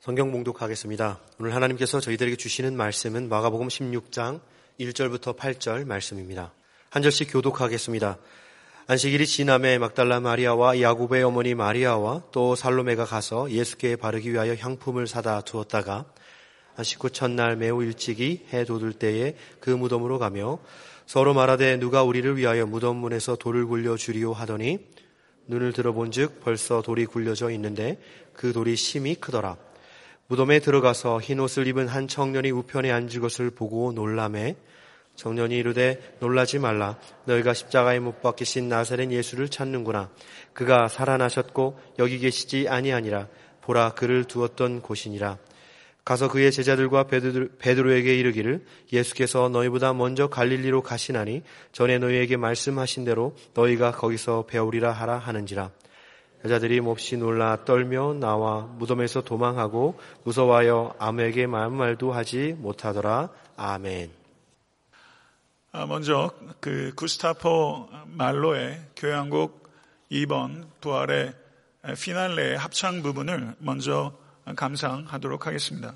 성경 봉독하겠습니다. 오늘 하나님께서 저희들에게 주시는 말씀은 마가복음 16장 1절부터 8절 말씀입니다. 한 절씩 교독하겠습니다. 안식일이 지남에 막달라 마리아와 야구의 어머니 마리아와 또 살로메가 가서 예수께 바르기 위하여 향품을 사다 두었다가 안식 후 첫날 매우 일찍이 해 돋을 때에 그 무덤으로 가며 서로 말하되 누가 우리를 위하여 무덤 문에서 돌을 굴려 주리오 하더니 눈을 들어본즉 벌써 돌이 굴려져 있는데 그 돌이 심히 크더라. 무덤에 들어가서 흰 옷을 입은 한 청년이 우편에 앉은 것을 보고 놀라매 청년이 이르되 놀라지 말라. 너희가 십자가에 못 박히신 나사렛 예수를 찾는구나. 그가 살아나셨고 여기 계시지 아니하니라. 보라 그를 두었던 곳이니라. 가서 그의 제자들과 베드로 에게 이르기를 예수께서 너희보다 먼저 갈릴리로 가시나니 전에 너희에게 말씀하신 대로 너희가 거기서 배우리라 하라 하는지라 여자들이 몹시 놀라 떨며 나와 무덤에서 도망하고 무서워하여 아무에게 아무 말도 하지 못하더라. 아멘. 아, 먼저 그 구스타포 말로의 교향곡 2번 부활의 피날레 합창 부분을 먼저 감상하도록 하겠습니다.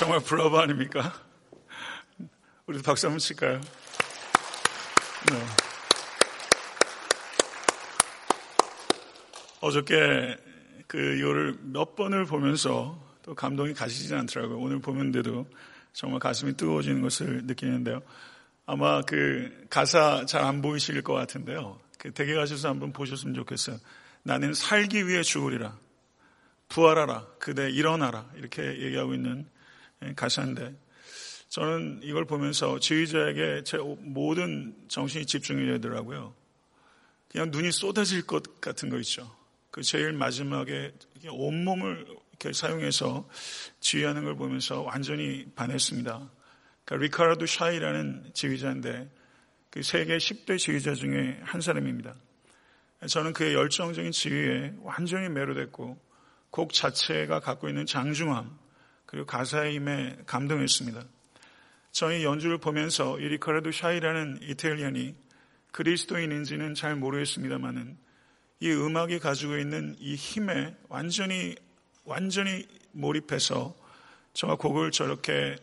정말 브라보 아닙니까? 우리도 박수 한번 칠까요? 네. 어저께 그 이거를 몇 번을 보면서 또 감동이 가시지 않더라고요. 오늘 보면데도 정말 가슴이 뜨거워지는 것을 느끼는데요. 아마 그 가사 잘 안 보이실 것 같은데요. 그 댁에 가셔서 한번 보셨으면 좋겠어요. 나는 살기 위해 죽으리라. 부활하라. 그대 일어나라. 이렇게 얘기하고 있는 예, 가사인데 저는 이걸 보면서 지휘자에게 제 모든 정신이 집중이 되더라고요. 그냥 눈이 쏟아질 것 같은 거 있죠. 그 제일 마지막에 온몸을 이렇게 사용해서 지휘하는 걸 보면서 완전히 반했습니다. 그러니까 리카르도 샤이라는 지휘자인데 그 세계 10대 지휘자 중에 한 사람입니다. 저는 그의 열정적인 지휘에 완전히 매료됐고 곡 자체가 갖고 있는 장중함, 그리고 가사의 힘에 감동했습니다. 저희 연주를 보면서 이 리카르도 샤이라는 이탈리안이 그리스도인인지는 잘 모르겠습니다만은 이 음악이 가지고 있는 이 힘에 완전히 완전히 몰입해서 저가 곡을 저렇게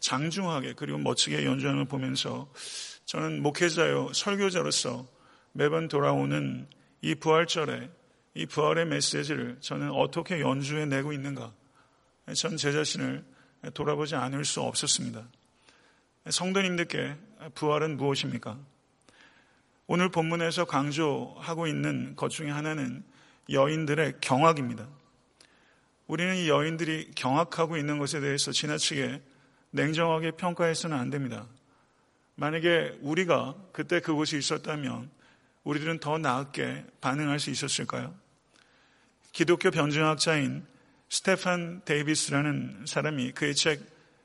장중하게 그리고 멋지게 연주하는 걸 보면서 저는 목회자요 설교자로서 매번 돌아오는 이 부활절에 이 부활의 메시지를 저는 어떻게 연주해 내고 있는가 전 제 자신을 돌아보지 않을 수 없었습니다. 성도님들께 부활은 무엇입니까? 오늘 본문에서 강조하고 있는 것 중에 하나는 여인들의 경악입니다. 우리는 이 여인들이 경악하고 있는 것에 대해서 지나치게 냉정하게 평가해서는 안 됩니다. 만약에 우리가 그때 그곳에 있었다면 우리들은 더 낫게 반응할 수 있었을까요? 기독교 변증학자인 스테판 데이비스라는 사람이 그의 책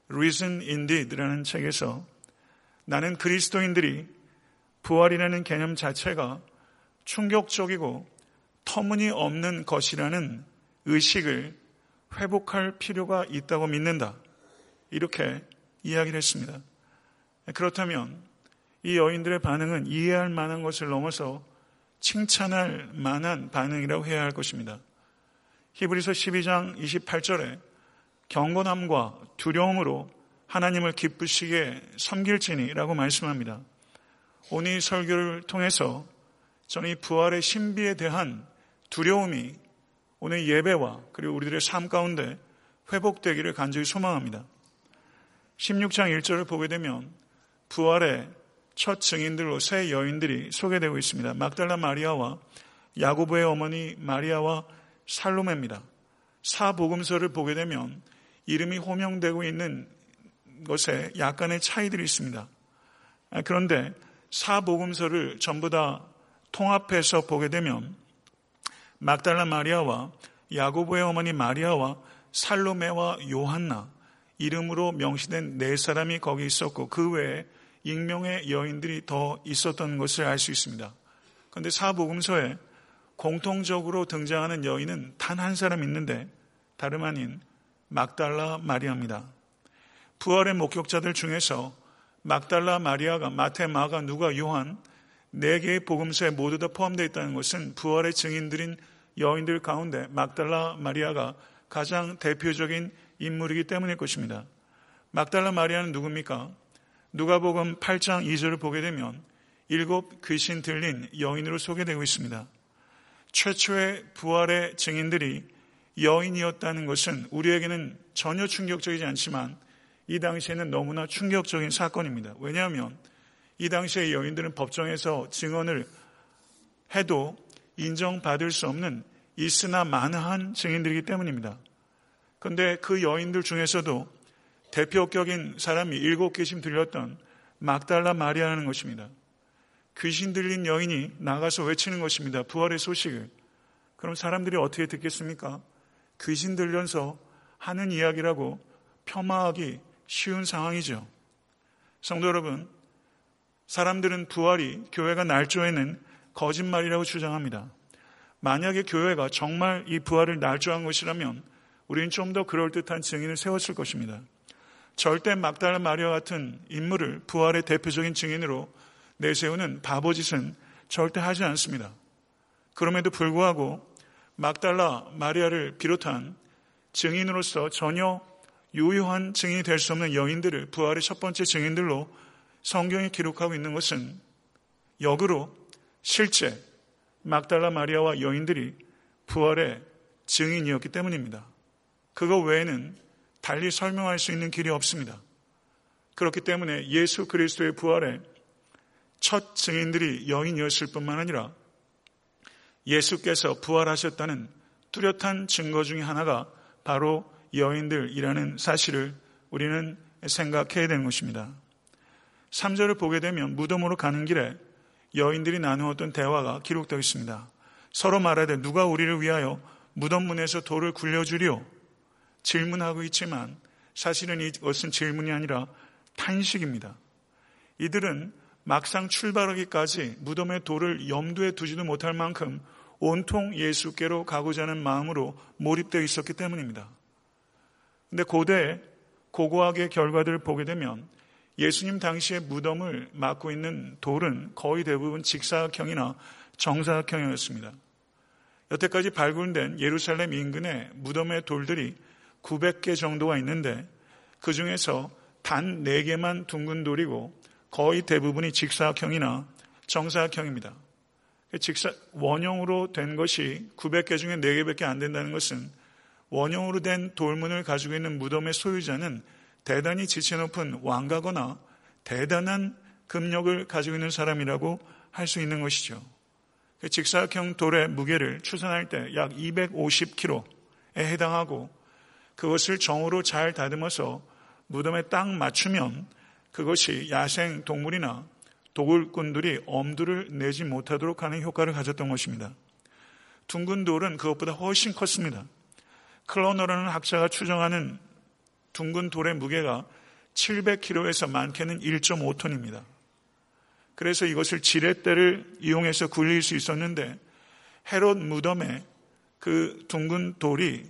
Risen Indeed라는 책에서 나는 그리스도인들이 부활이라는 개념 자체가 충격적이고 터무니없는 것이라는 의식을 회복할 필요가 있다고 믿는다. 이렇게 이야기를 했습니다. 그렇다면 이 여인들의 반응은 이해할 만한 것을 넘어서 칭찬할 만한 반응이라고 해야 할 것입니다. 히브리서 12장 28절에 경건함과 두려움으로 하나님을 기쁘시게 섬길지니라고 말씀합니다. 오늘 이 설교를 통해서 저는 이 부활의 신비에 대한 두려움이 오늘 예배와 그리고 우리들의 삶 가운데 회복되기를 간절히 소망합니다. 16장 1절을 보게 되면 부활의 첫 증인들로 세 여인들이 소개되고 있습니다. 막달라 마리아와 야고보의 어머니 마리아와 살로메입니다. 사복음서를 보게 되면 이름이 호명되고 있는 것에 약간의 차이들이 있습니다. 아, 그런데 사복음서를 전부 다 통합해서 보게 되면 막달라 마리아와 야고보의 어머니 마리아와 살로메와 요한나 이름으로 명시된 네 사람이 거기 있었고 그 외에 익명의 여인들이 더 있었던 것을 알 수 있습니다. 그런데 사복음서에 공통적으로 등장하는 여인은 단 한 사람 있는데 다름 아닌 막달라 마리아입니다. 부활의 목격자들 중에서 막달라 마리아가 마테 마가 누가 요한 네 개의 복음서에 모두 다 포함되어 있다는 것은 부활의 증인들인 여인들 가운데 막달라 마리아가 가장 대표적인 인물이기 때문일 것입니다. 막달라 마리아는 누굽니까? 누가복음 8장 2절을 보게 되면 일곱 귀신 들린 여인으로 소개되고 있습니다. 최초의 부활의 증인들이 여인이었다는 것은 우리에게는 전혀 충격적이지 않지만 이 당시에는 너무나 충격적인 사건입니다. 왜냐하면 이 당시의 여인들은 법정에서 증언을 해도 인정받을 수 없는 있으나 만한 증인들이기 때문입니다. 그런데 그 여인들 중에서도 대표격인 사람이 일곱 귀신 들렸던 막달라 마리아라는 것입니다. 귀신 들린 여인이 나가서 외치는 것입니다. 부활의 소식을. 그럼 사람들이 어떻게 듣겠습니까? 귀신 들려서 하는 이야기라고 폄하하기 쉬운 상황이죠. 성도 여러분, 사람들은 부활이 교회가 날조에는 거짓말이라고 주장합니다. 만약에 교회가 정말 이 부활을 날조한 것이라면 우리는 좀 더 그럴듯한 증인을 세웠을 것입니다. 절대 막달라 마리아 같은 인물을 부활의 대표적인 증인으로 내세우는 바보짓은 절대 하지 않습니다. 그럼에도 불구하고 막달라 마리아를 비롯한 증인으로서 전혀 유효한 증인이 될 수 없는 여인들을 부활의 첫 번째 증인들로 성경이 기록하고 있는 것은 역으로 실제 막달라 마리아와 여인들이 부활의 증인이었기 때문입니다. 그거 외에는 달리 설명할 수 있는 길이 없습니다. 그렇기 때문에 예수 그리스도의 부활에 첫 증인들이 여인이었을 뿐만 아니라 예수께서 부활하셨다는 뚜렷한 증거 중의 하나가 바로 여인들이라는 사실을 우리는 생각해야 되는 것입니다. 3절을 보게 되면 무덤으로 가는 길에 여인들이 나누었던 대화가 기록되어 있습니다. 서로 말하되 누가 우리를 위하여 무덤 문에서 돌을 굴려주리오? 질문하고 있지만 사실은 이것은 질문이 아니라 탄식입니다. 이들은 막상 출발하기까지 무덤의 돌을 염두에 두지도 못할 만큼 온통 예수께로 가고자 하는 마음으로 몰입되어 있었기 때문입니다. 근데 고대 고고학의 결과들을 보게 되면 예수님 당시의 무덤을 막고 있는 돌은 거의 대부분 직사각형이나 정사각형이었습니다. 여태까지 발굴된 예루살렘 인근의 무덤의 돌들이 900개 정도가 있는데 그 중에서 단 4개만 둥근 돌이고 거의 대부분이 직사각형이나 정사각형입니다. 직사, 원형으로 된 것이 900개 중에 4개밖에 안 된다는 것은 원형으로 된 돌문을 가지고 있는 무덤의 소유자는 대단히 지체 높은 왕가거나 대단한 금력을 가지고 있는 사람이라고 할 수 있는 것이죠. 그 직사각형 돌의 무게를 추산할 때 약 250kg에 해당하고 그것을 정으로 잘 다듬어서 무덤에 딱 맞추면 그것이 야생 동물이나 도굴꾼들이 엄두를 내지 못하도록 하는 효과를 가졌던 것입니다. 둥근 돌은 그것보다 훨씬 컸습니다. 클로너라는 학자가 추정하는 둥근 돌의 무게가 700kg에서 많게는 1.5톤입니다. 그래서 이것을 지렛대를 이용해서 굴릴 수 있었는데 헤롯 무덤에 그 둥근 돌이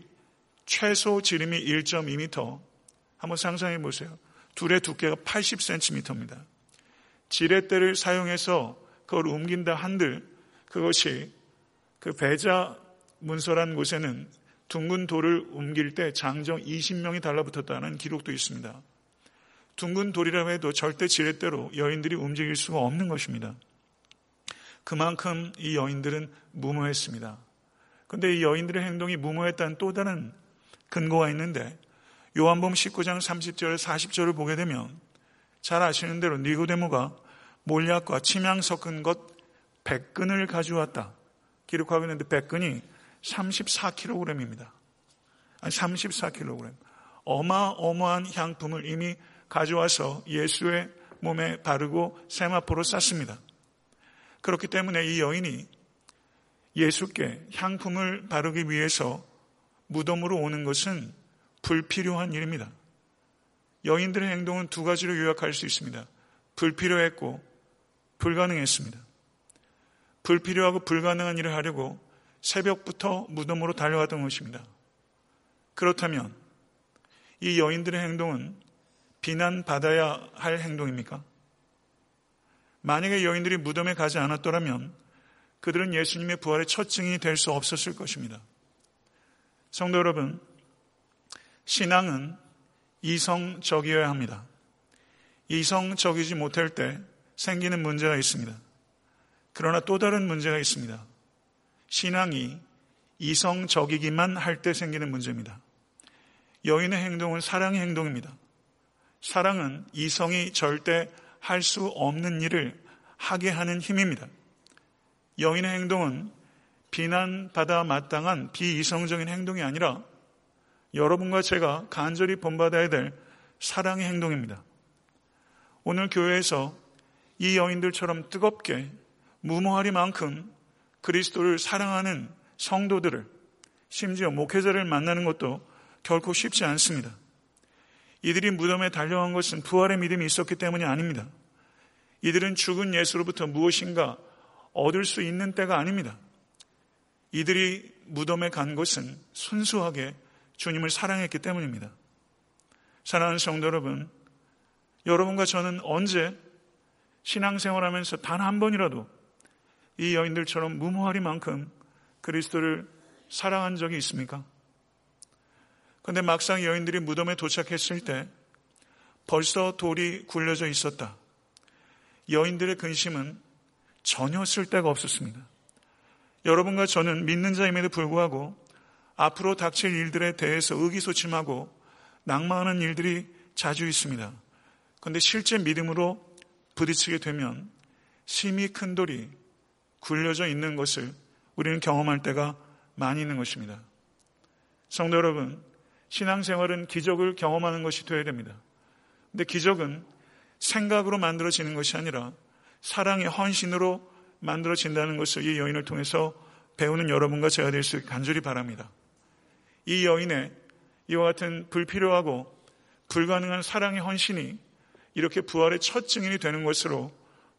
최소 지름이 1.2m 한번 상상해 보세요. 둘의 두께가 80cm입니다. 지렛대를 사용해서 그걸 옮긴다 한들 그것이 그 배자 문서란 곳에는 둥근 돌을 옮길 때 장정 20명이 달라붙었다는 기록도 있습니다. 둥근 돌이라고 해도 절대 지렛대로 여인들이 움직일 수가 없는 것입니다. 그만큼 이 여인들은 무모했습니다. 그런데 이 여인들의 행동이 무모했다는 또 다른 근거가 있는데 요한복음 19장 30절 40절을 보게 되면 잘 아시는 대로 니고데모가 몰약과 침향 섞은 것 100근을 가져왔다. 기록하고 있는데 100근이 34kg입니다. 아니 34kg. 어마어마한 향품을 이미 가져와서 예수의 몸에 바르고 세마포로 쌌습니다. 그렇기 때문에 이 여인이 예수께 향품을 바르기 위해서 무덤으로 오는 것은 불필요한 일입니다. 여인들의 행동은 두 가지로 요약할 수 있습니다. 불필요했고 불가능했습니다. 불필요하고 불가능한 일을 하려고 새벽부터 무덤으로 달려갔던 것입니다. 그렇다면 이 여인들의 행동은 비난받아야 할 행동입니까? 만약에 여인들이 무덤에 가지 않았더라면 그들은 예수님의 부활의 첫 증인이 될 수 없었을 것입니다. 성도 여러분, 신앙은 이성적이어야 합니다. 이성적이지 못할 때 생기는 문제가 있습니다. 그러나 또 다른 문제가 있습니다. 신앙이 이성적이기만 할 때 생기는 문제입니다. 여인의 행동은 사랑의 행동입니다. 사랑은 이성이 절대 할 수 없는 일을 하게 하는 힘입니다. 여인의 행동은 비난받아 마땅한 비이성적인 행동이 아니라 여러분과 제가 간절히 본받아야 될 사랑의 행동입니다. 오늘 교회에서 이 여인들처럼 뜨겁게 무모하리만큼 그리스도를 사랑하는 성도들을 심지어 목회자를 만나는 것도 결코 쉽지 않습니다. 이들이 무덤에 달려간 것은 부활의 믿음이 있었기 때문이 아닙니다. 이들은 죽은 예수로부터 무엇인가 얻을 수 있는 때가 아닙니다. 이들이 무덤에 간 것은 순수하게 주님을 사랑했기 때문입니다. 사랑하는 성도 여러분, 여러분과 저는 언제 신앙생활하면서 단 한 번이라도 이 여인들처럼 무모하리만큼 그리스도를 사랑한 적이 있습니까? 그런데 막상 여인들이 무덤에 도착했을 때 벌써 돌이 굴려져 있었다. 여인들의 근심은 전혀 쓸데가 없었습니다. 여러분과 저는 믿는 자임에도 불구하고 앞으로 닥칠 일들에 대해서 의기소침하고 낭만하는 일들이 자주 있습니다. 그런데 실제 믿음으로 부딪히게 되면 심히 큰 돌이 굴려져 있는 것을 우리는 경험할 때가 많이 있는 것입니다. 성도 여러분, 신앙생활은 기적을 경험하는 것이 되어야 됩니다. 근데 기적은 생각으로 만들어지는 것이 아니라 사랑의 헌신으로 만들어진다는 것을 이 여인을 통해서 배우는 여러분과 제가 될 수 간절히 바랍니다. 이 여인의 이와 같은 불필요하고 불가능한 사랑의 헌신이 이렇게 부활의 첫 증인이 되는 것으로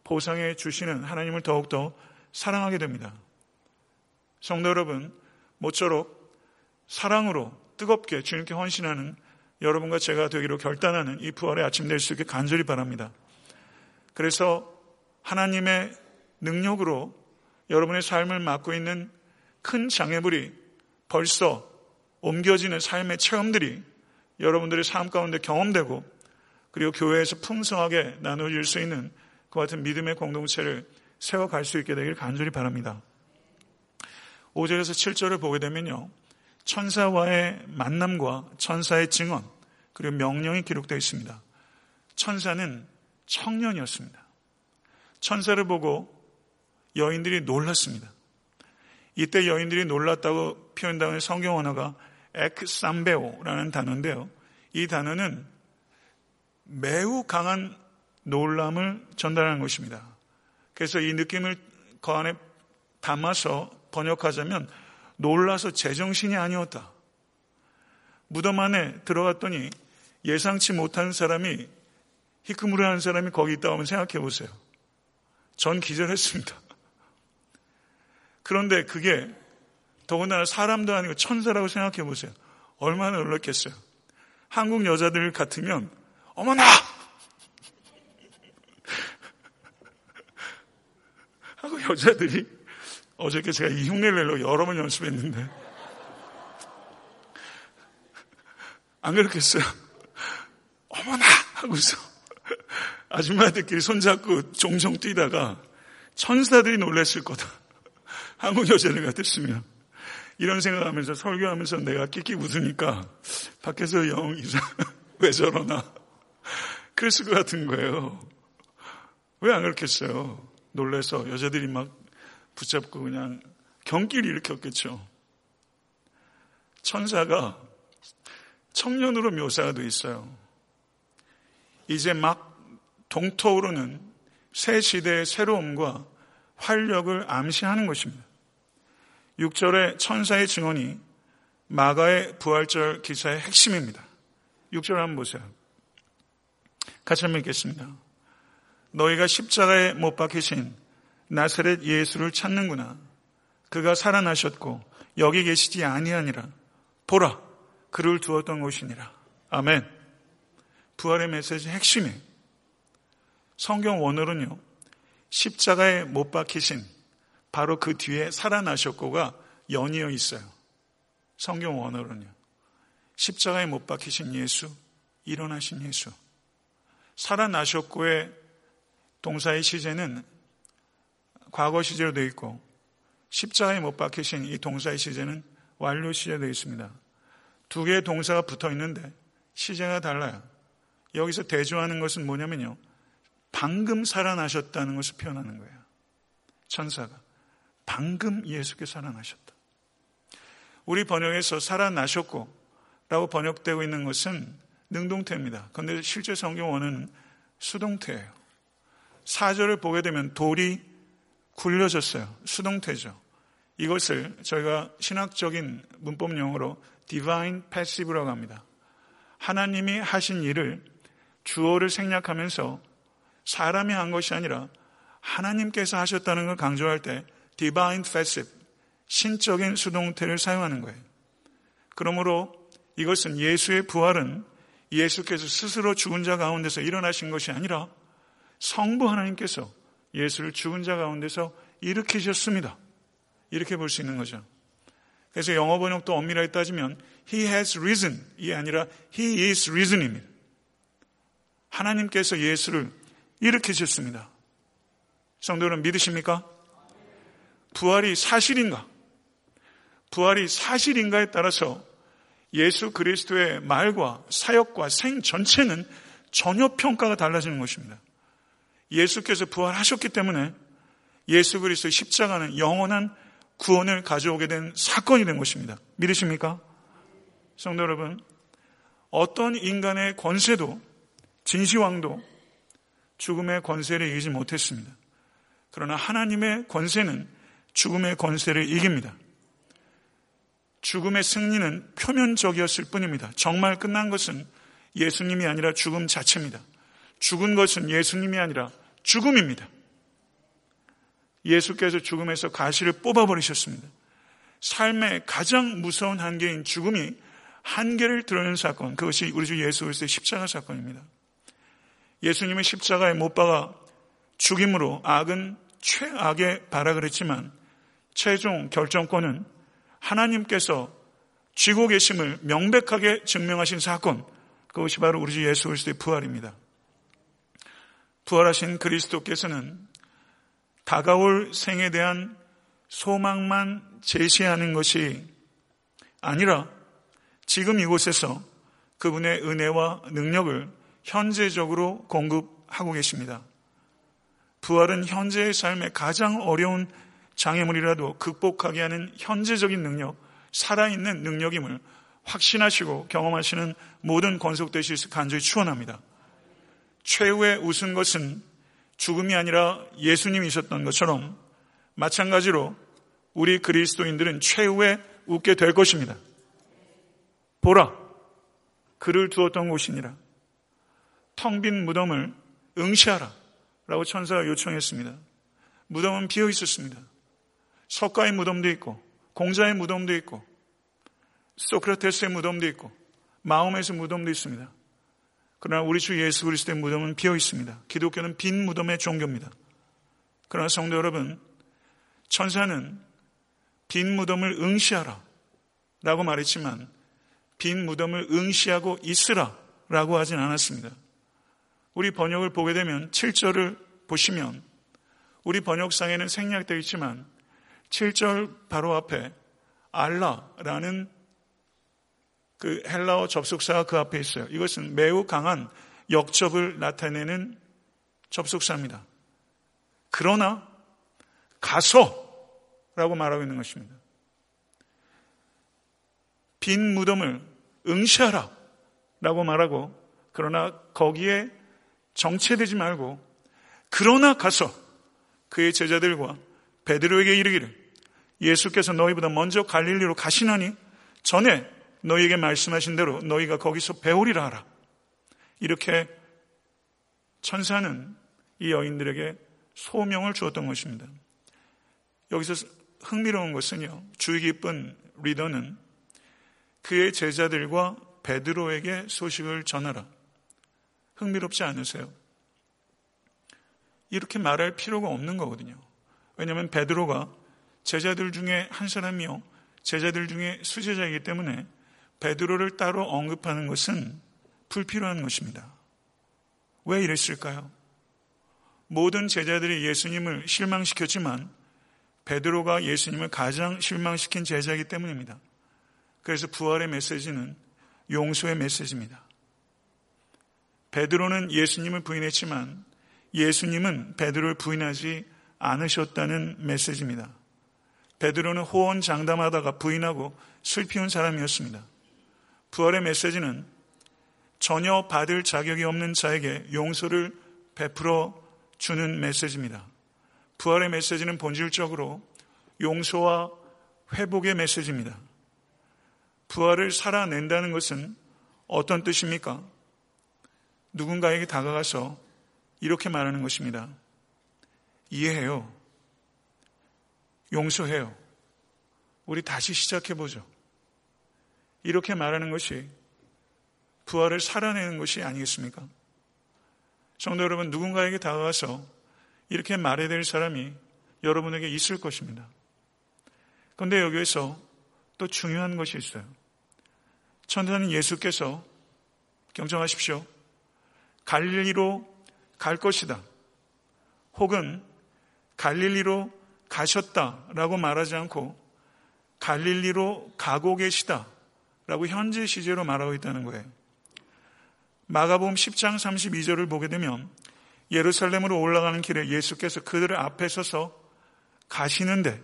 보상해 주시는 하나님을 더욱더 사랑하게 됩니다. 성도 여러분, 모쪼록 사랑으로 뜨겁게 주님께 헌신하는 여러분과 제가 되기로 결단하는 이 부활의 아침 될 수 있게 간절히 바랍니다. 그래서 하나님의 능력으로 여러분의 삶을 맡고 있는 큰 장애물이 벌써 옮겨지는 삶의 체험들이 여러분들의 삶 가운데 경험되고 그리고 교회에서 풍성하게 나눠질 수 있는 그 같은 믿음의 공동체를 세워갈 수 있게 되길 간절히 바랍니다. 5절에서 7절을 보게 되면요. 천사와의 만남과 천사의 증언, 그리고 명령이 기록되어 있습니다. 천사는 청년이었습니다. 천사를 보고 여인들이 놀랐습니다. 이때 여인들이 놀랐다고 표현당하는 성경 언어가 엑삼베오라는 단어인데요. 이 단어는 매우 강한 놀람을 전달하는 것입니다. 그래서 이 느낌을 그 안에 담아서 번역하자면 놀라서 제정신이 아니었다. 무덤 안에 들어갔더니 예상치 못한 사람이 희끄무레한 사람이 거기 있다 면 생각해 보세요. 전 기절했습니다. 그런데 그게 더군다나 사람도 아니고 천사라고 생각해 보세요. 얼마나 놀랐겠어요. 한국 여자들 같으면 어머나! 하고 여자들이 어저께 제가 이 흉내를 내려고 여러 번 연습했는데 안 그렇겠어요? 어머나! 하고서 아줌마들끼리 손잡고 종종 뛰다가 천사들이 놀랐을 거다. 한국 여자들 같았으면 이런 생각하면서 설교하면서 내가 끼끼 웃으니까 밖에서 영 이상 왜 저러나 그랬을 것 같은 거예요. 왜 안 그렇겠어요? 놀래서 여자들이 막 붙잡고 그냥 경기를 일으켰겠죠. 천사가 청년으로 묘사가 되어 있어요. 이제 막 동토오르는 새 시대의 새로움과 활력을 암시하는 것입니다. 6절의 천사의 증언이 마가의 부활절 기사의 핵심입니다. 6절 한번 보세요. 같이 한번 읽겠습니다. 너희가 십자가에 못 박히신 나사렛 예수를 찾는구나. 그가 살아나셨고 여기 계시지 아니하니라. 보라, 그를 두었던 곳이니라. 아멘. 부활의 메시지 핵심이 성경 원어는요. 십자가에 못 박히신 바로 그 뒤에 살아나셨고가 연이어 있어요. 성경 원어로는요. 십자가에 못 박히신 예수, 일어나신 예수. 살아나셨고의 동사의 시제는 과거 시제로 되어 있고 십자가에 못 박히신 이 동사의 시제는 완료 시제로 되어 있습니다. 두 개의 동사가 붙어 있는데 시제가 달라요. 여기서 대조하는 것은 뭐냐면요. 방금 살아나셨다는 것을 표현하는 거예요. 천사가. 방금 예수께 살아나셨다. 우리 번역에서 살아나셨고 라고 번역되고 있는 것은 능동태입니다. 그런데 실제 성경 원어는 수동태예요. 사절을 보게 되면 돌이 굴려졌어요. 수동태죠. 이것을 저희가 신학적인 문법 용어로 divine passive라고 합니다. 하나님이 하신 일을 주어를 생략하면서 사람이 한 것이 아니라 하나님께서 하셨다는 걸 강조할 때 divine passive, 신적인 수동태를 사용하는 거예요. 그러므로 이것은 예수의 부활은 예수께서 스스로 죽은 자 가운데서 일어나신 것이 아니라 성부 하나님께서 예수를 죽은 자 가운데서 일으키셨습니다. 이렇게 볼 수 있는 거죠. 그래서 영어 번역도 엄밀하게 따지면 He has risen 이 아니라 He is risen입니다. 하나님께서 예수를 일으키셨습니다. 성도는 믿으십니까? 부활이 사실인가? 부활이 사실인가에 따라서 예수 그리스도의 말과 사역과 생 전체는 전혀 평가가 달라지는 것입니다. 예수께서 부활하셨기 때문에 예수 그리스도의 십자가는 영원한 구원을 가져오게 된 사건이 된 것입니다. 믿으십니까? 성도 여러분, 어떤 인간의 권세도 진시황도 죽음의 권세를 이기지 못했습니다. 그러나 하나님의 권세는 죽음의 권세를 이깁니다. 죽음의 승리는 표면적이었을 뿐입니다. 정말 끝난 것은 예수님이 아니라 죽음 자체입니다. 죽은 것은 예수님이 아니라 죽음입니다. 예수께서 죽음에서 가시를 뽑아버리셨습니다. 삶의 가장 무서운 한계인 죽음이 한계를 드러낸 사건, 그것이 우리 주 예수 그리스도의 십자가 사건입니다. 예수님의 십자가에 못 박아 죽임으로 악은 최악의 발악을 했지만 최종 결정권은 하나님께서 쥐고 계심을 명백하게 증명하신 사건, 그것이 바로 우리 주 예수 그리스도의 부활입니다. 부활하신 그리스도께서는 다가올 생에 대한 소망만 제시하는 것이 아니라 지금 이곳에서 그분의 은혜와 능력을 현재적으로 공급하고 계십니다. 부활은 현재의 삶의 가장 어려운 장애물이라도 극복하게 하는 현재적인 능력, 살아있는 능력임을 확신하시고 경험하시는 모든 권속되실 수 간절히 추원합니다. 최후의 웃은 것은 죽음이 아니라 예수님이셨던 것처럼 마찬가지로 우리 그리스도인들은 최후에 웃게 될 것입니다. 보라, 그를 두었던 곳이니라. 텅 빈 무덤을 응시하라. 라고 천사가 요청했습니다. 무덤은 비어 있었습니다. 석가의 무덤도 있고 공자의 무덤도 있고 소크라테스의 무덤도 있고 마음에서 무덤도 있습니다. 그러나 우리 주 예수 그리스도의 무덤은 비어 있습니다. 기독교는 빈 무덤의 종교입니다. 그러나 성도 여러분, 천사는 빈 무덤을 응시하라 라고 말했지만 빈 무덤을 응시하고 있으라 라고 하진 않았습니다. 우리 번역을 보게 되면 7절을 보시면 우리 번역상에는 생략되어 있지만 7절 바로 앞에 알라라는 그 헬라어 접속사가 그 앞에 있어요. 이것은 매우 강한 역접을 나타내는 접속사입니다. 그러나 가서 라고 말하고 있는 것입니다. 빈 무덤을 응시하라 라고 말하고 그러나 거기에 정체되지 말고 그러나 가서 그의 제자들과 베드로에게 이르기를 예수께서 너희보다 먼저 갈릴리로 가시나니 전에 너희에게 말씀하신 대로 너희가 거기서 배우리라 하라. 이렇게 천사는 이 여인들에게 소명을 주었던 것입니다. 여기서 흥미로운 것은요. 주의 깊은 리더는 그의 제자들과 베드로에게 소식을 전하라. 흥미롭지 않으세요? 이렇게 말할 필요가 없는 거거든요. 왜냐하면 베드로가 제자들 중에 한 사람이요. 제자들 중에 수제자이기 때문에 베드로를 따로 언급하는 것은 불필요한 것입니다. 왜 이랬을까요? 모든 제자들이 예수님을 실망시켰지만 베드로가 예수님을 가장 실망시킨 제자이기 때문입니다. 그래서 부활의 메시지는 용서의 메시지입니다. 베드로는 예수님을 부인했지만 예수님은 베드로를 부인하지 않으셨다는 메시지입니다. 베드로는 호언 장담하다가 부인하고 슬피운 사람이었습니다. 부활의 메시지는 전혀 받을 자격이 없는 자에게 용서를 베풀어 주는 메시지입니다. 부활의 메시지는 본질적으로 용서와 회복의 메시지입니다. 부활을 살아낸다는 것은 어떤 뜻입니까? 누군가에게 다가가서 이렇게 말하는 것입니다. 이해해요. 용서해요. 우리 다시 시작해보죠. 이렇게 말하는 것이 부활을 살아내는 것이 아니겠습니까? 성도 여러분, 누군가에게 다가가서 이렇게 말해야 될 사람이 여러분에게 있을 것입니다. 그런데 여기에서 또 중요한 것이 있어요. 천사는 예수께서 경청하십시오. 갈릴리로 갈 것이다. 혹은 갈릴리로 가셨다라고 말하지 않고 갈릴리로 가고 계시다 라고 현재 시제로 말하고 있다는 거예요. 마가복음 10장 32절을 보게 되면 예루살렘으로 올라가는 길에 예수께서 그들의 앞에 서서 가시는데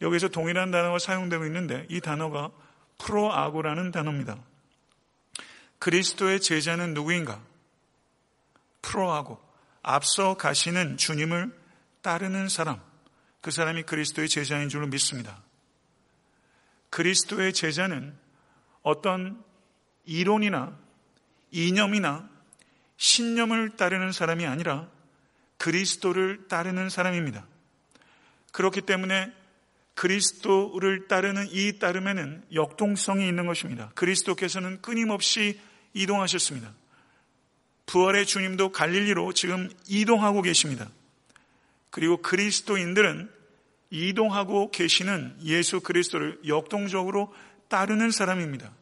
여기서 동일한 단어가 사용되고 있는데 이 단어가 프로아고라는 단어입니다. 그리스도의 제자는 누구인가? 프로아고. 앞서 가시는 주님을 따르는 사람. 그 사람이 그리스도의 제자인 줄로 믿습니다. 그리스도의 제자는 어떤 이론이나 이념이나 신념을 따르는 사람이 아니라 그리스도를 따르는 사람입니다. 그렇기 때문에 그리스도를 따르는 이 따름에는 역동성이 있는 것입니다. 그리스도께서는 끊임없이 이동하셨습니다. 부활의 주님도 갈릴리로 지금 이동하고 계십니다. 그리고 그리스도인들은 이동하고 계시는 예수 그리스도를 역동적으로 따르는 사람입니다.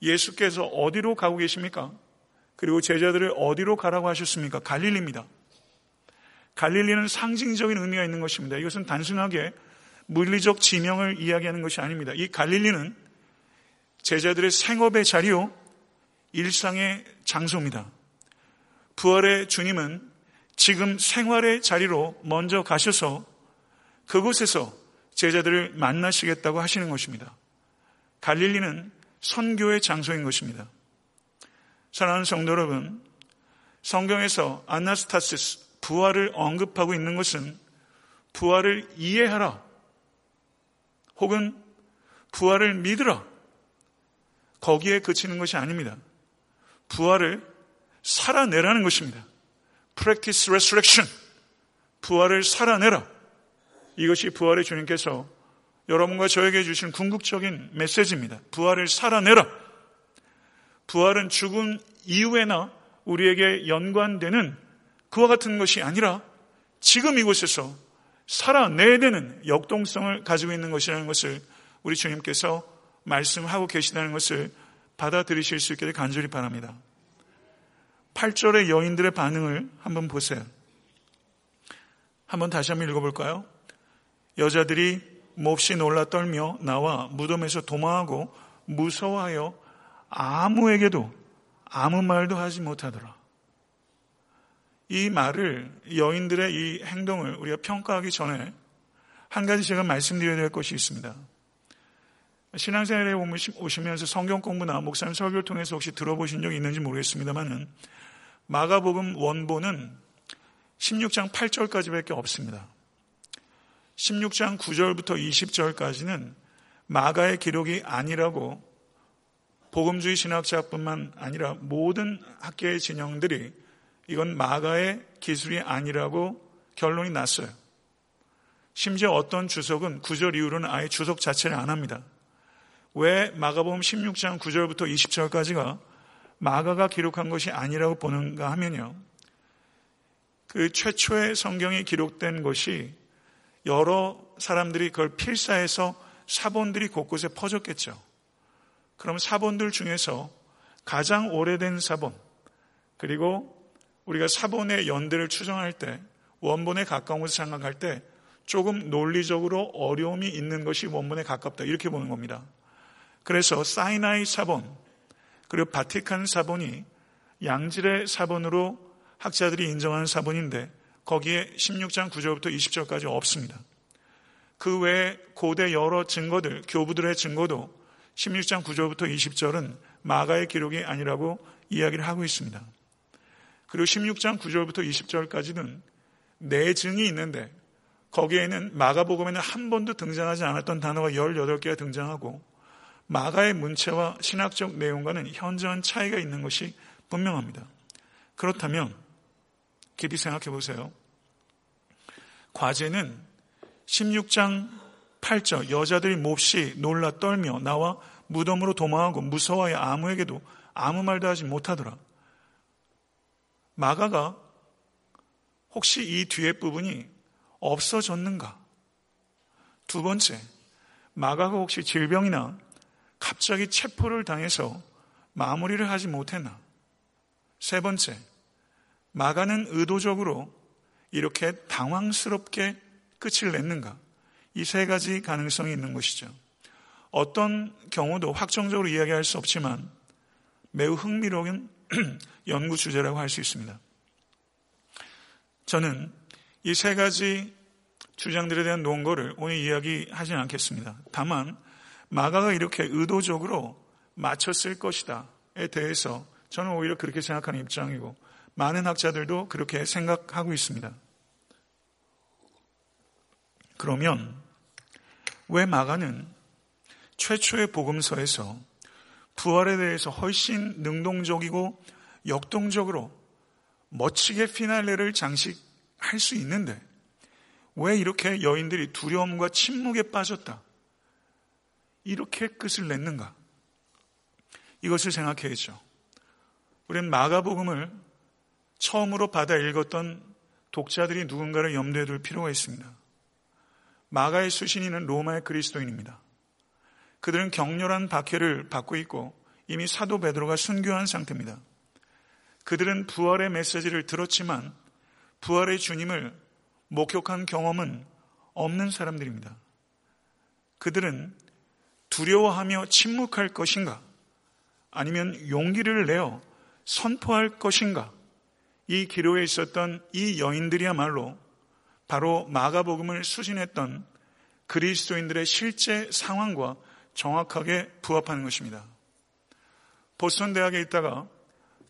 예수께서 어디로 가고 계십니까? 그리고 제자들을 어디로 가라고 하셨습니까? 갈릴리입니다. 갈릴리는 상징적인 의미가 있는 것입니다. 이것은 단순하게 물리적 지명을 이야기하는 것이 아닙니다. 이 갈릴리는 제자들의 생업의 자리요, 일상의 장소입니다. 부활의 주님은 지금 생활의 자리로 먼저 가셔서 그곳에서 제자들을 만나시겠다고 하시는 것입니다. 갈릴리는 선교의 장소인 것입니다. 사랑하는 성도 여러분, 성경에서 아나스타시스 부활을 언급하고 있는 것은 부활을 이해하라 혹은 부활을 믿으라 거기에 그치는 것이 아닙니다. 부활을 살아내라는 것입니다. Practice resurrection. 부활을 살아내라. 이것이 부활의 주님께서 여러분과 저에게 주신 궁극적인 메시지입니다. 부활을 살아내라. 부활은 죽음 이후에나 우리에게 연관되는 그와 같은 것이 아니라 지금 이곳에서 살아내야 되는 역동성을 가지고 있는 것이라는 것을 우리 주님께서 말씀하고 계시다는 것을 받아들이실 수 있기를 간절히 바랍니다. 8절의 여인들의 반응을 한번 보세요. 한번 다시 한번 읽어볼까요? 여자들이 몹시 놀라 떨며 나와 무덤에서 도망하고 무서워하여 아무에게도 아무 말도 하지 못하더라. 이 말을 여인들의 이 행동을 우리가 평가하기 전에 한 가지 제가 말씀드려야 될 것이 있습니다. 신앙생활에 오시면서 성경 공부나 목사님 설교를 통해서 혹시 들어보신 적이 있는지 모르겠습니다만은 마가복음 원본은 16장 8절까지밖에 없습니다. 16장 9절부터 20절까지는 마가의 기록이 아니라고 복음주의 신학자뿐만 아니라 모든 학계의 진영들이 이건 마가의 기술이 아니라고 결론이 났어요. 심지어 어떤 주석은 9절 이후로는 아예 주석 자체를 안 합니다. 왜 마가복음 16장 9절부터 20절까지가 마가가 기록한 것이 아니라고 보는가 하면요. 그 최초의 성경이 기록된 것이 여러 사람들이 그걸 필사해서 사본들이 곳곳에 퍼졌겠죠. 그럼 사본들 중에서 가장 오래된 사본, 그리고 우리가 사본의 연대를 추정할 때 원본에 가까운 것을 생각할 때 조금 논리적으로 어려움이 있는 것이 원본에 가깝다. 이렇게 보는 겁니다. 그래서 사이나이 사본, 그리고 바티칸 사본이 양질의 사본으로 학자들이 인정하는 사본인데 거기에 16장 9절부터 20절까지 없습니다. 그 외에 고대 여러 증거들, 교부들의 증거도 16장 9절부터 20절은 마가의 기록이 아니라고 이야기를 하고 있습니다. 그리고 16장 9절부터 20절까지는 내증이 있는데 거기에는 마가복음에는 한 번도 등장하지 않았던 단어가 18개가 등장하고 마가의 문체와 신학적 내용과는 현저한 차이가 있는 것이 분명합니다. 그렇다면 깊이 생각해 보세요. 과제는 16장 8절 여자들이 몹시 놀라 떨며 나와 무덤으로 도망하고 무서워하여 아무에게도 아무 말도 하지 못하더라. 마가가 혹시 이 뒤에 부분이 없어졌는가? 두 번째, 마가가 혹시 질병이나 갑자기 체포를 당해서 마무리를 하지 못했나? 세 번째, 마가는 의도적으로 이렇게 당황스럽게 끝을 냈는가? 이 세 가지 가능성이 있는 것이죠. 어떤 경우도 확정적으로 이야기할 수 없지만 매우 흥미로운 연구 주제라고 할 수 있습니다. 저는 이 세 가지 주장들에 대한 논거를 오늘 이야기하지 않겠습니다. 다만 마가가 이렇게 의도적으로 맞췄을 것이다에 대해서 저는 오히려 그렇게 생각하는 입장이고 많은 학자들도 그렇게 생각하고 있습니다. 그러면 왜 마가는 최초의 복음서에서 부활에 대해서 훨씬 능동적이고 역동적으로 멋지게 피날레를 장식할 수 있는데 왜 이렇게 여인들이 두려움과 침묵에 빠졌다? 이렇게 끝을 냈는가? 이것을 생각해야죠. 우리는 마가복음을 처음으로 받아 읽었던 독자들이 누군가를 염두에 둘 필요가 있습니다. 마가의 수신인은 로마의 그리스도인입니다. 그들은 격렬한 박해를 받고 있고 이미 사도 베드로가 순교한 상태입니다. 그들은 부활의 메시지를 들었지만 부활의 주님을 목격한 경험은 없는 사람들입니다. 그들은 두려워하며 침묵할 것인가? 아니면 용기를 내어 선포할 것인가? 이 기로에 있었던 이 여인들이야말로 바로 마가복음을 수신했던 그리스도인들의 실제 상황과 정확하게 부합하는 것입니다. 보스턴 대학에 있다가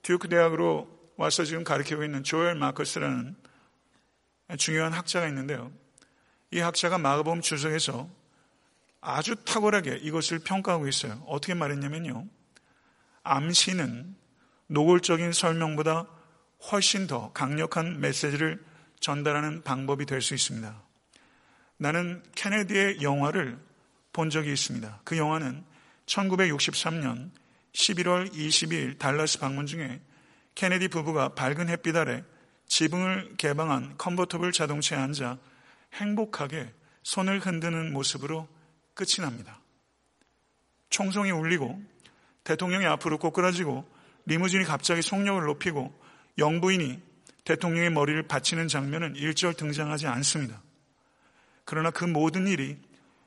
듀크 대학으로 와서 지금 가르치고 있는 조엘 마커스라는 중요한 학자가 있는데요. 이 학자가 마가복음 주석에서 아주 탁월하게 이것을 평가하고 있어요. 어떻게 말했냐면요. 암시는 노골적인 설명보다 훨씬 더 강력한 메시지를 전달하는 방법이 될 수 있습니다. 나는 케네디의 영화를 본 적이 있습니다. 그 영화는 1963년 11월 22일 달라스 방문 중에 케네디 부부가 밝은 햇빛 아래 지붕을 개방한 컨버터블 자동차에 앉아 행복하게 손을 흔드는 모습으로 끝이 납니다. 총성이 울리고 대통령이 앞으로 꼬꾸라지고 리무진이 갑자기 속력을 높이고 영부인이 대통령의 머리를 받치는 장면은 일절 등장하지 않습니다. 그러나 그 모든 일이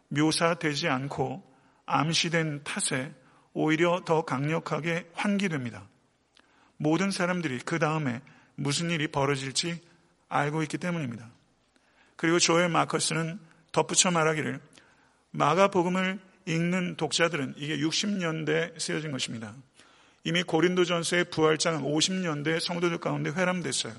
묘사되지 않고 암시된 탓에 오히려 더 강력하게 환기됩니다. 모든 사람들이 그 다음에 무슨 일이 벌어질지 알고 있기 때문입니다. 그리고 조엘 마커스는 덧붙여 말하기를 마가복음을 읽는 독자들은 이게 60년대에 쓰여진 것입니다. 이미 고린도전서의 부활장은 50년대 성도들 가운데 회람됐어요.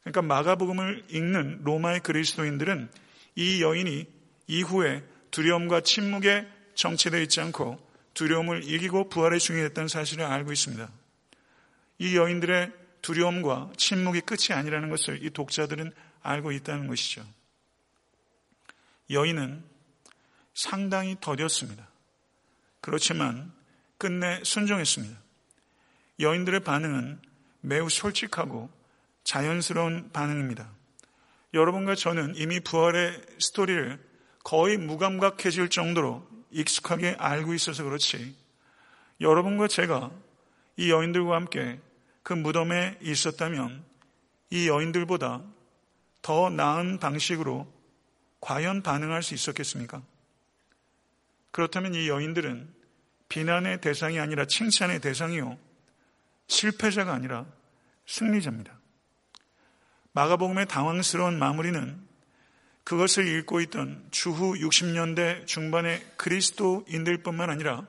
그러니까 마가복음을 읽는 로마의 그리스도인들은 이 여인이 이후에 두려움과 침묵에 정체되어 있지 않고 두려움을 이기고 부활의 중이었다는 사실을 알고 있습니다. 이 여인들의 두려움과 침묵이 끝이 아니라는 것을 이 독자들은 알고 있다는 것이죠. 여인은 상당히 더뎠습니다. 그렇지만 끝내 순종했습니다. 여인들의 반응은 매우 솔직하고 자연스러운 반응입니다. 여러분과 저는 이미 부활의 스토리를 거의 무감각해질 정도로 익숙하게 알고 있어서 그렇지 여러분과 제가 이 여인들과 함께 그 무덤에 있었다면 이 여인들보다 더 나은 방식으로 과연 반응할 수 있었겠습니까? 그렇다면 이 여인들은 비난의 대상이 아니라 칭찬의 대상이요. 실패자가 아니라 승리자입니다. 마가복음의 당황스러운 마무리는 그것을 읽고 있던 주후 60년대 중반의 그리스도인들 뿐만 아니라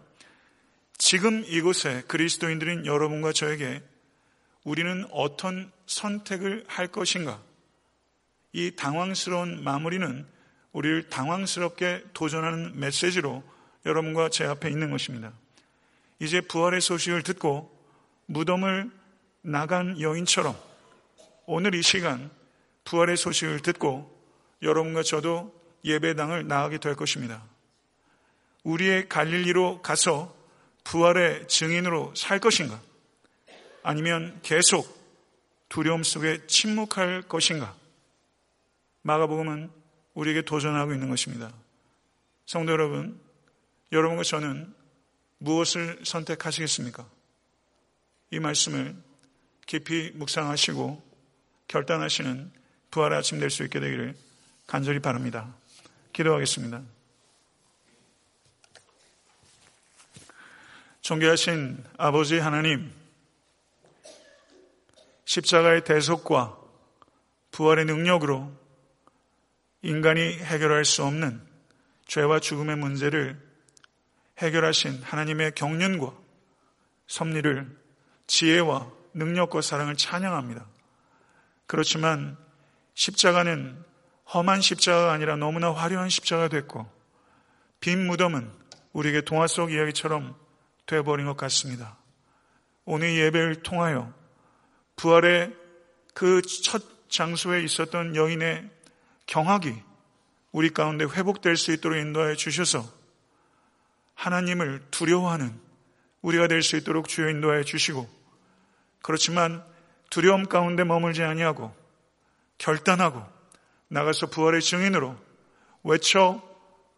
지금 이곳에 그리스도인들인 여러분과 저에게 우리는 어떤 선택을 할 것인가? 이 당황스러운 마무리는 우리를 당황스럽게 도전하는 메시지로 여러분과 제 앞에 있는 것입니다. 이제 부활의 소식을 듣고 무덤을 나간 여인처럼 오늘 이 시간 부활의 소식을 듣고 여러분과 저도 예배당을 나가게 될 것입니다. 우리의 갈릴리로 가서 부활의 증인으로 살 것인가? 아니면 계속 두려움 속에 침묵할 것인가? 마가복음은 우리에게 도전하고 있는 것입니다. 성도 여러분, 여러분과 저는 무엇을 선택하시겠습니까? 이 말씀을 깊이 묵상하시고 결단하시는 부활의 아침 될 수 있게 되기를 간절히 바랍니다. 기도하겠습니다. 존귀하신 아버지 하나님, 십자가의 대속과 부활의 능력으로 인간이 해결할 수 없는 죄와 죽음의 문제를 해결하신 하나님의 경륜과 섭리를 지혜와 능력과 사랑을 찬양합니다. 그렇지만 십자가는 험한 십자가가 아니라 너무나 화려한 십자가가 됐고 빈 무덤은 우리에게 동화 속 이야기처럼 되어버린 것 같습니다. 오늘 예배를 통하여 부활의 그 첫 장소에 있었던 여인의 경악이 우리 가운데 회복될 수 있도록 인도하여 주셔서 하나님을 두려워하는 우리가 될 수 있도록 주여 인도하여 주시고 그렇지만 두려움 가운데 머물지 아니하고 결단하고 나가서 부활의 증인으로 외쳐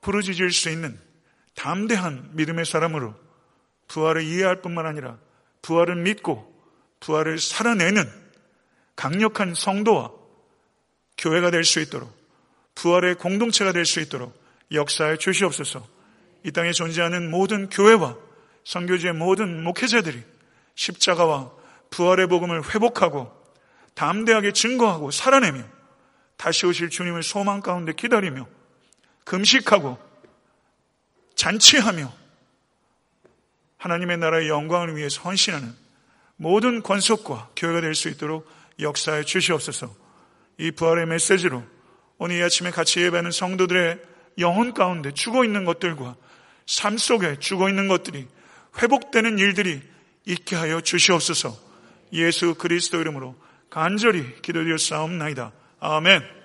부르짖을 수 있는 담대한 믿음의 사람으로 부활을 이해할 뿐만 아니라 부활을 믿고 부활을 살아내는 강력한 성도와 교회가 될 수 있도록 부활의 공동체가 될 수 있도록 역사에 주시옵소서. 이 땅에 존재하는 모든 교회와 선교지의 모든 목회자들이 십자가와 부활의 복음을 회복하고 담대하게 증거하고 살아내며 다시 오실 주님을 소망 가운데 기다리며 금식하고 잔치하며 하나님의 나라의 영광을 위해서 헌신하는 모든 권속과 교회가 될 수 있도록 역사에 주시옵소서. 이 부활의 메시지로 오늘 이 아침에 같이 예배하는 성도들의 영혼 가운데 죽어 있는 것들과 삶 속에 죽어 있는 것들이 회복되는 일들이 있게 하여 주시옵소서 예수 그리스도 이름으로 간절히 기도드려 싸움나이다. 아멘.